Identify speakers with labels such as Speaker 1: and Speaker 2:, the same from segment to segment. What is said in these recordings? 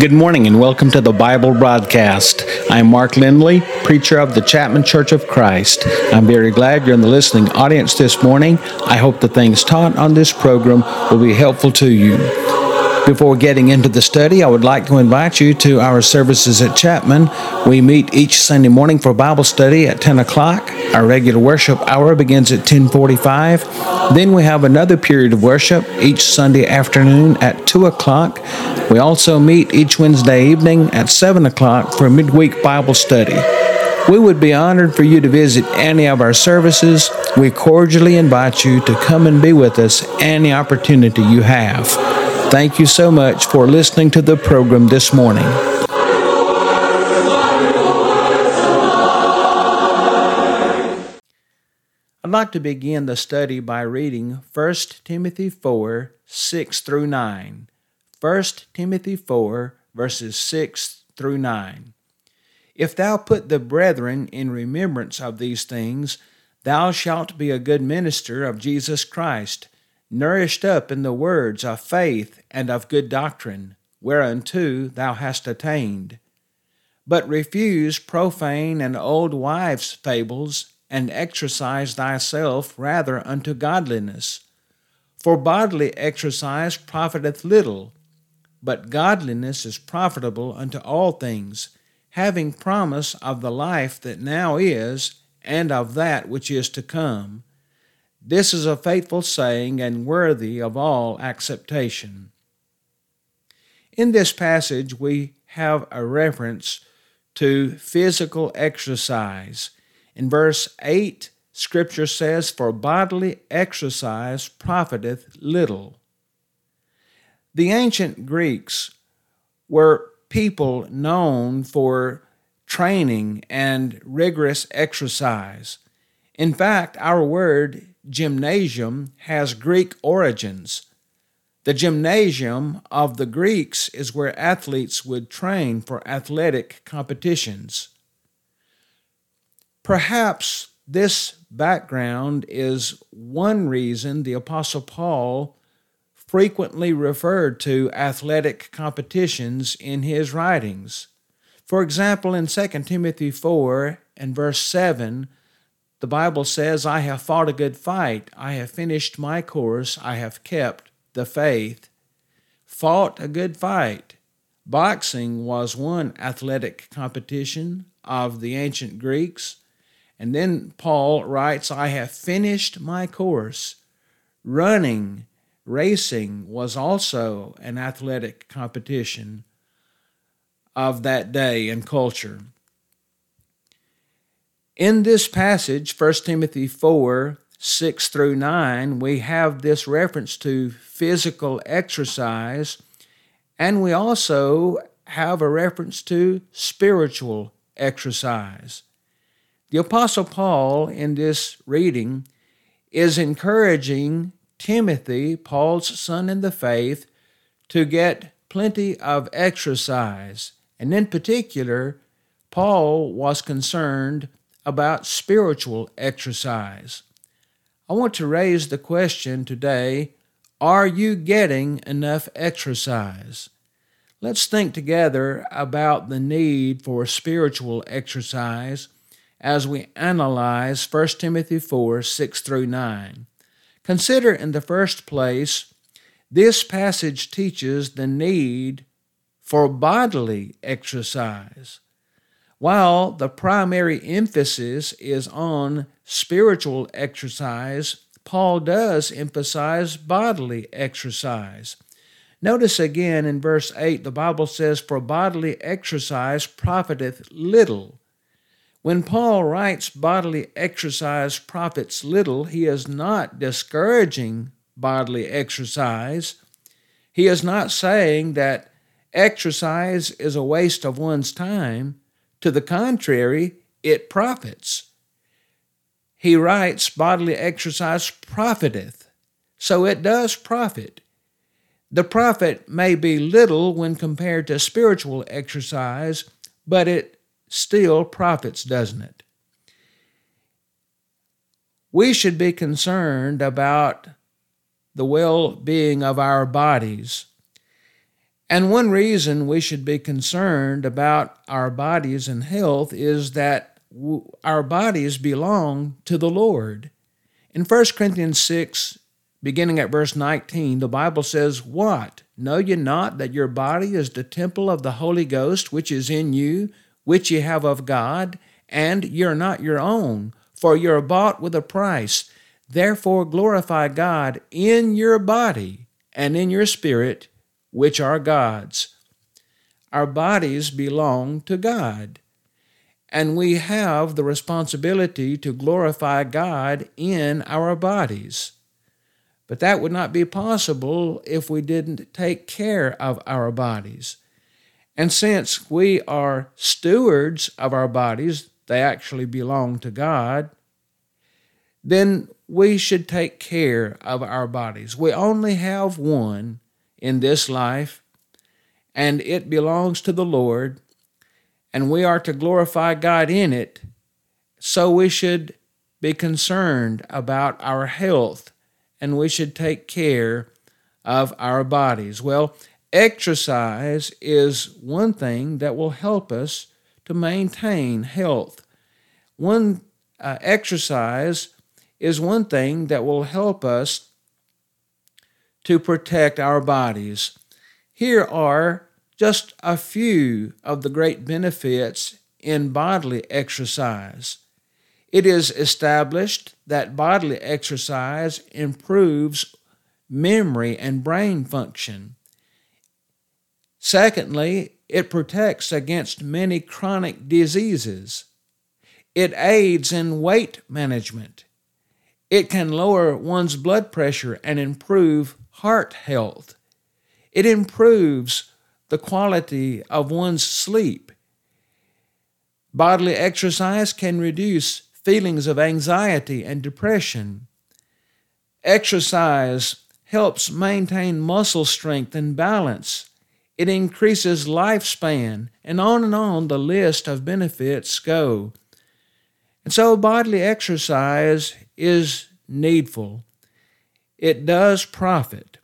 Speaker 1: Good morning and welcome to the Bible broadcast. I'm Mark Lindley, preacher of the Chapman Church of Christ. I'm very glad you're in the listening audience this morning. I hope the things taught on this program will be helpful to you. Before getting into the study, I would like to invite you to our services at Chapman. We meet each Sunday morning for Bible study at 10 o'clock. Our regular worship hour begins at 1045. Then we have another period of worship each Sunday afternoon at 2 o'clock. We also meet each Wednesday evening at 7 o'clock for midweek Bible study. We would be honored for you to visit any of our services. We cordially invite you to come and be with us any opportunity you have. Thank you so much for listening to the program this morning. I'd like to begin the study by reading 1 Timothy 4 6 through 9. 1 Timothy 4, verses 6 through 9. If thou put the brethren in remembrance of these things, thou shalt be a good minister of Jesus Christ, nourished up in the words of faith and of good doctrine, whereunto thou hast attained. But refuse profane and old wives' fables, and exercise thyself rather unto godliness. For bodily exercise profiteth little but godliness is profitable unto all things, having promise of the life that now is, and of that which is to come. This is a faithful saying and worthy of all acceptation. In this passage, we have a reference to physical exercise. In verse 8, Scripture says, For bodily exercise profiteth little. The ancient Greeks were people known for training and rigorous exercise. In fact, our word gymnasium has Greek origins. The gymnasium of the Greeks is where athletes would train for athletic competitions. Perhaps this background is one reason the Apostle Paul frequently referred to athletic competitions in his writings. For example, in 2 Timothy 4 and verse 7, the Bible says, I have fought a good fight, I have finished my course, I have kept the faith. Fought a good fight. Boxing was one athletic competition of the ancient Greeks. And then Paul writes, I have finished my course. Running Racing was also an athletic competition of that day and culture. In this passage, 1 Timothy 4 6 through 9, we have this reference to physical exercise, and we also have a reference to spiritual exercise. The Apostle Paul, in this reading, is encouraging Timothy, Paul's son in the faith, to get plenty of exercise. And in particular, Paul was concerned about spiritual exercise. I want to raise the question today are you getting enough exercise? Let's think together about the need for spiritual exercise as we analyze 1 Timothy 4 6 through 9. Consider in the first place, this passage teaches the need for bodily exercise. While the primary emphasis is on spiritual exercise, Paul does emphasize bodily exercise. Notice again in verse 8, the Bible says, For bodily exercise profiteth little, when Paul writes bodily exercise profits little, he is not discouraging bodily exercise. He is not saying that exercise is a waste of one's time. To the contrary, it profits. He writes bodily exercise profiteth, so it does profit. The profit may be little when compared to spiritual exercise, but it still profits, doesn't it? We should be concerned about the well being of our bodies. And one reason we should be concerned about our bodies and health is that our bodies belong to the Lord. In 1 Corinthians 6, beginning at verse 19, the Bible says, What? Know ye not that your body is the temple of the Holy Ghost which is in you, which ye have of God, and ye are not your own, for ye are bought with a price. Therefore glorify God in your body and in your spirit which are God's. Our bodies belong to God, and we have the responsibility to glorify God in our bodies. But that would not be possible if we didn't take care of our bodies. And since we are stewards of our bodies, they actually belong to God, then we should take care of our bodies. We only have one, in this life, and it belongs to the Lord, and we are to glorify God in it. So we should be concerned about our health and we should take care of our bodies. Well, exercise is one thing that will help us to maintain health. One uh, exercise is one thing that will help us to protect our bodies. Here are just a few of the great benefits in bodily exercise. It is established that bodily exercise improves memory and brain function. Secondly, it protects against many chronic diseases. It aids in weight management. It can lower one's blood pressure and improve heart health. It improves the quality of one's sleep. Bodily exercise can reduce feelings of anxiety and depression. Exercise helps maintain muscle strength and balance. It increases lifespan, and on and on the list of benefits go. And so, bodily exercise is needful it does profit.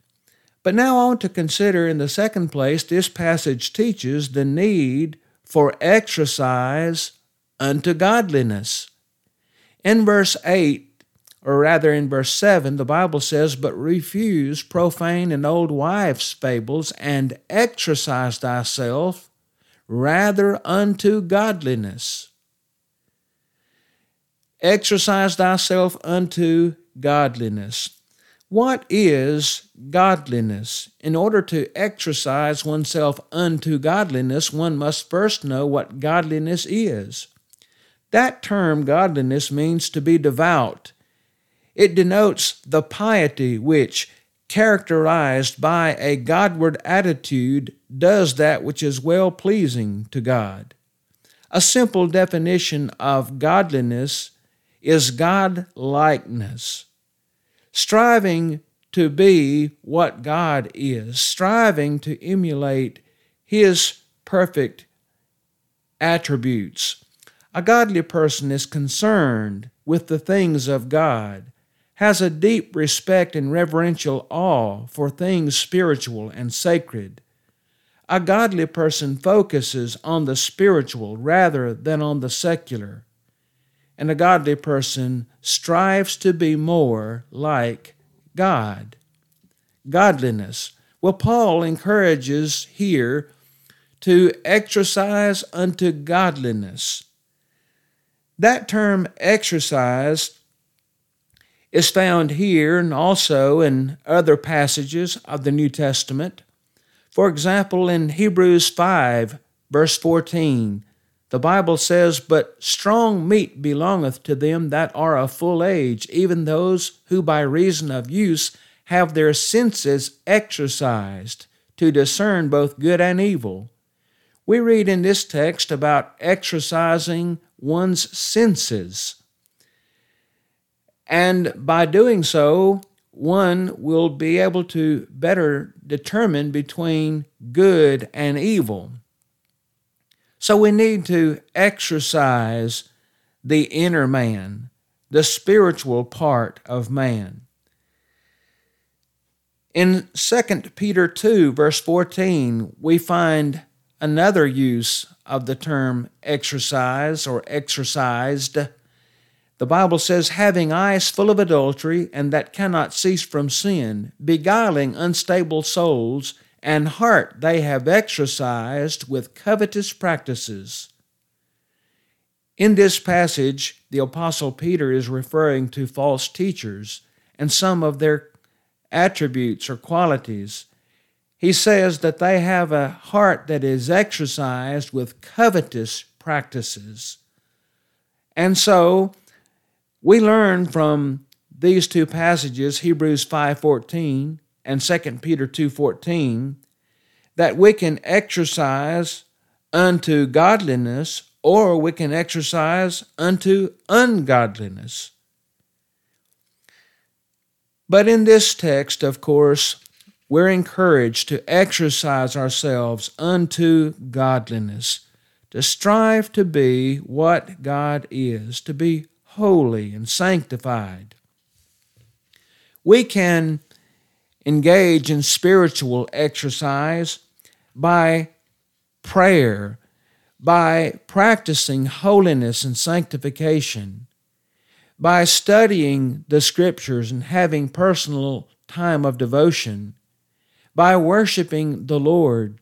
Speaker 1: But now want to consider in the second place, this passage teaches the need for exercise unto godliness. In verse 8, or rather in verse 7, the Bible says, But refuse profane and old wives' fables, and exercise thyself rather unto godliness. Exercise thyself unto godliness. What is godliness? In order to exercise oneself unto godliness, one must first know what godliness is. That term, godliness, means to be devout. It denotes the piety which, characterized by a Godward attitude, does that which is well pleasing to God. A simple definition of godliness is God likeness striving to be what God is, striving to emulate His perfect attributes. A godly person is concerned with the things of God, has a deep respect and reverential awe for things spiritual and sacred. A godly person focuses on the spiritual rather than on the secular and a godly person strives to be more like God. Godliness. Well, Paul encourages here to exercise unto godliness. That term exercise is found here and also in other passages of the New Testament. For example, in Hebrews 5, verse 14, the Bible says, But strong meat belongeth to them that are of full age, even those who by reason of use have their senses exercised to discern both good and evil. We read in this text about exercising one's senses. And by doing so, one will be able to better determine between good and evil. So we need to exercise the inner man, the spiritual part of man. In 2 Peter 2, verse 14, we find another use of the term exercise or exercised. The Bible says, having eyes full of adultery and that cannot cease from sin, beguiling unstable souls, and heart they have exercised with covetous practices. In this passage, the Apostle Peter is referring to false teachers and some of their attributes or qualities. He says that they have a heart that is exercised with covetous practices. And so we learn from these two passages, Hebrews 5:14 and 2 Peter 2:14, that we can exercise unto godliness or we can exercise unto ungodliness. But in this text, of course, we're encouraged to exercise ourselves unto godliness, to strive to be what God is, to be holy and sanctified. We can engage in spiritual exercise by prayer, by practicing holiness and sanctification, by studying the scriptures and having personal time of devotion, by worshiping the Lord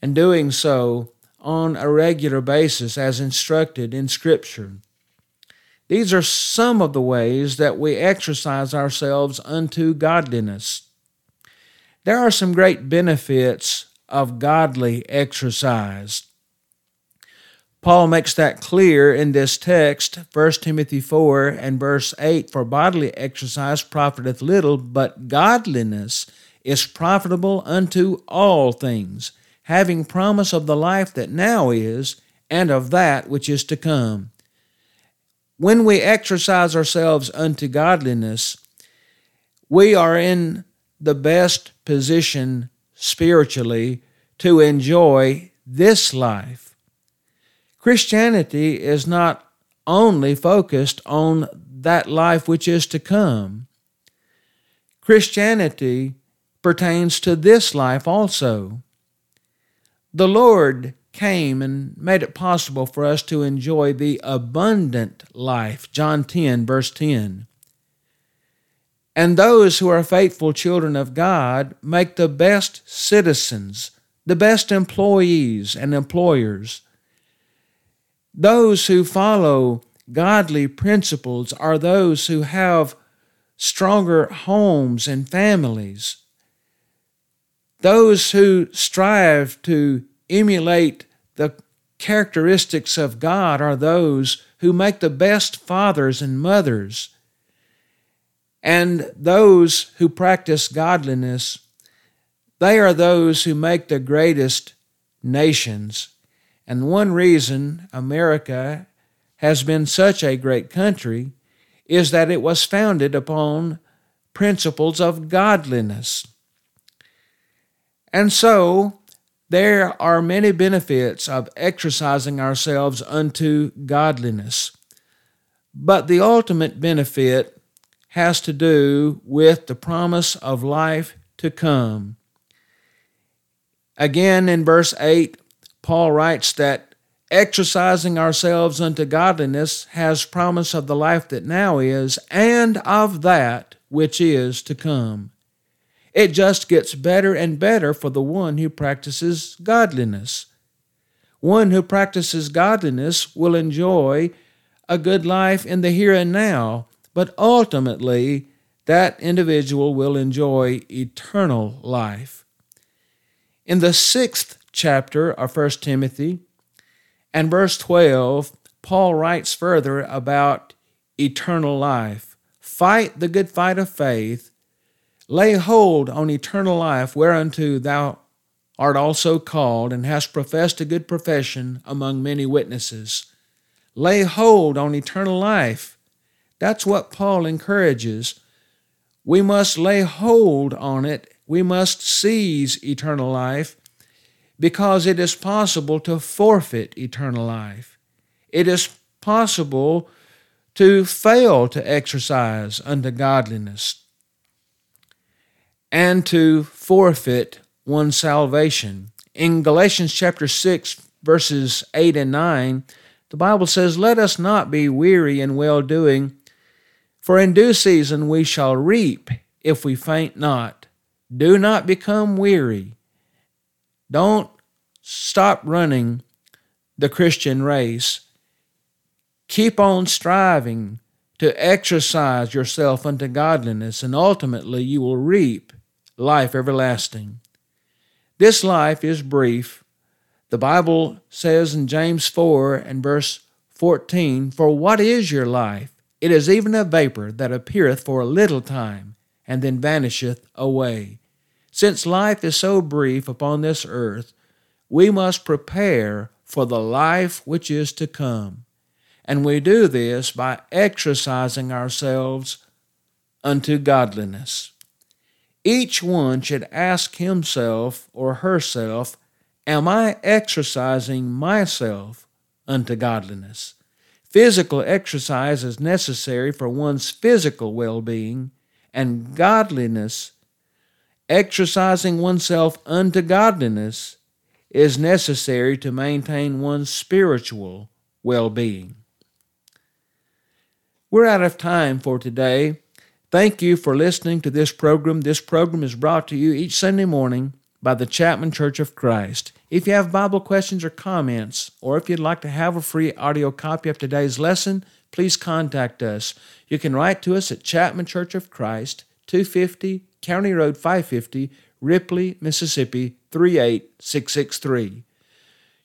Speaker 1: and doing so on a regular basis as instructed in Scripture. These are some of the ways that we exercise ourselves unto godliness. There are some great benefits of godly exercise. Paul makes that clear in this text, 1 Timothy 4 and verse 8 For bodily exercise profiteth little, but godliness is profitable unto all things, having promise of the life that now is, and of that which is to come. When we exercise ourselves unto godliness, we are in the best position spiritually to enjoy this life Christianity is not only focused on that life which is to come. Christianity pertains to this life also. The Lord came and made it possible for us to enjoy the abundant life. John 10, verse 10. And those who are faithful children of God make the best citizens, the best employees and employers those who follow godly principles are those who have stronger homes and families. Those who strive to emulate the characteristics of God are those who make the best fathers and mothers. And those who practice godliness, they are those who make the greatest nations. And one reason America has been such a great country is that it was founded upon principles of godliness. And so, there are many benefits of exercising ourselves unto godliness. But the ultimate benefit has to do with the promise of life to come. Again, in verse 8, Paul writes that exercising ourselves unto godliness has promise of the life that now is and of that which is to come. It just gets better and better for the one who practices godliness. One who practices godliness will enjoy a good life in the here and now, but ultimately, that individual will enjoy eternal life. In the sixth chapter of 1 Timothy and verse 12, Paul writes further about eternal life. Fight the good fight of faith, lay hold on eternal life, whereunto thou art also called, and hast professed a good profession among many witnesses. Lay hold on eternal life. That's what Paul encourages. We must lay hold on it. We must seize eternal life because it is possible to forfeit eternal life. It is possible to fail to exercise unto godliness. And to forfeit one's salvation. In Galatians chapter 6, verses 8 and 9, the Bible says, Let us not be weary in well doing, for in due season we shall reap if we faint not. Do not become weary. Don't stop running the Christian race. Keep on striving to exercise yourself unto godliness, and ultimately you will reap life everlasting. This life is brief. The Bible says in James 4 and verse 14, For what is your life? It is even a vapor that appeareth for a little time, and then vanisheth away. Since life is so brief upon this earth, we must prepare for the life which is to come. And we do this by exercising ourselves unto godliness. Each one should ask himself or herself, Am I exercising myself unto godliness? Physical exercise is necessary for one's physical well being, and godliness, exercising oneself unto godliness, is necessary to maintain one's spiritual well being. We're out of time for today. Thank you for listening to this program. This program is brought to you each Sunday morning by the Chapman Church of Christ. If you have Bible questions or comments, or if you'd like to have a free audio copy of today's lesson, please contact us. You can write to us at Chapman Church of Christ, 250 County Road 550, Ripley, Mississippi 38663.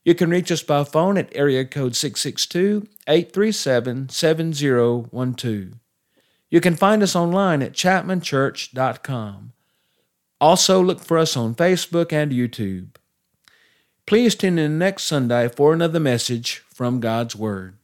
Speaker 1: You can reach us by phone at area code 662 837 7012. You can find us online at chapmanchurch.com. Also, look for us on Facebook and YouTube. Please tune in next Sunday for another message from God's Word.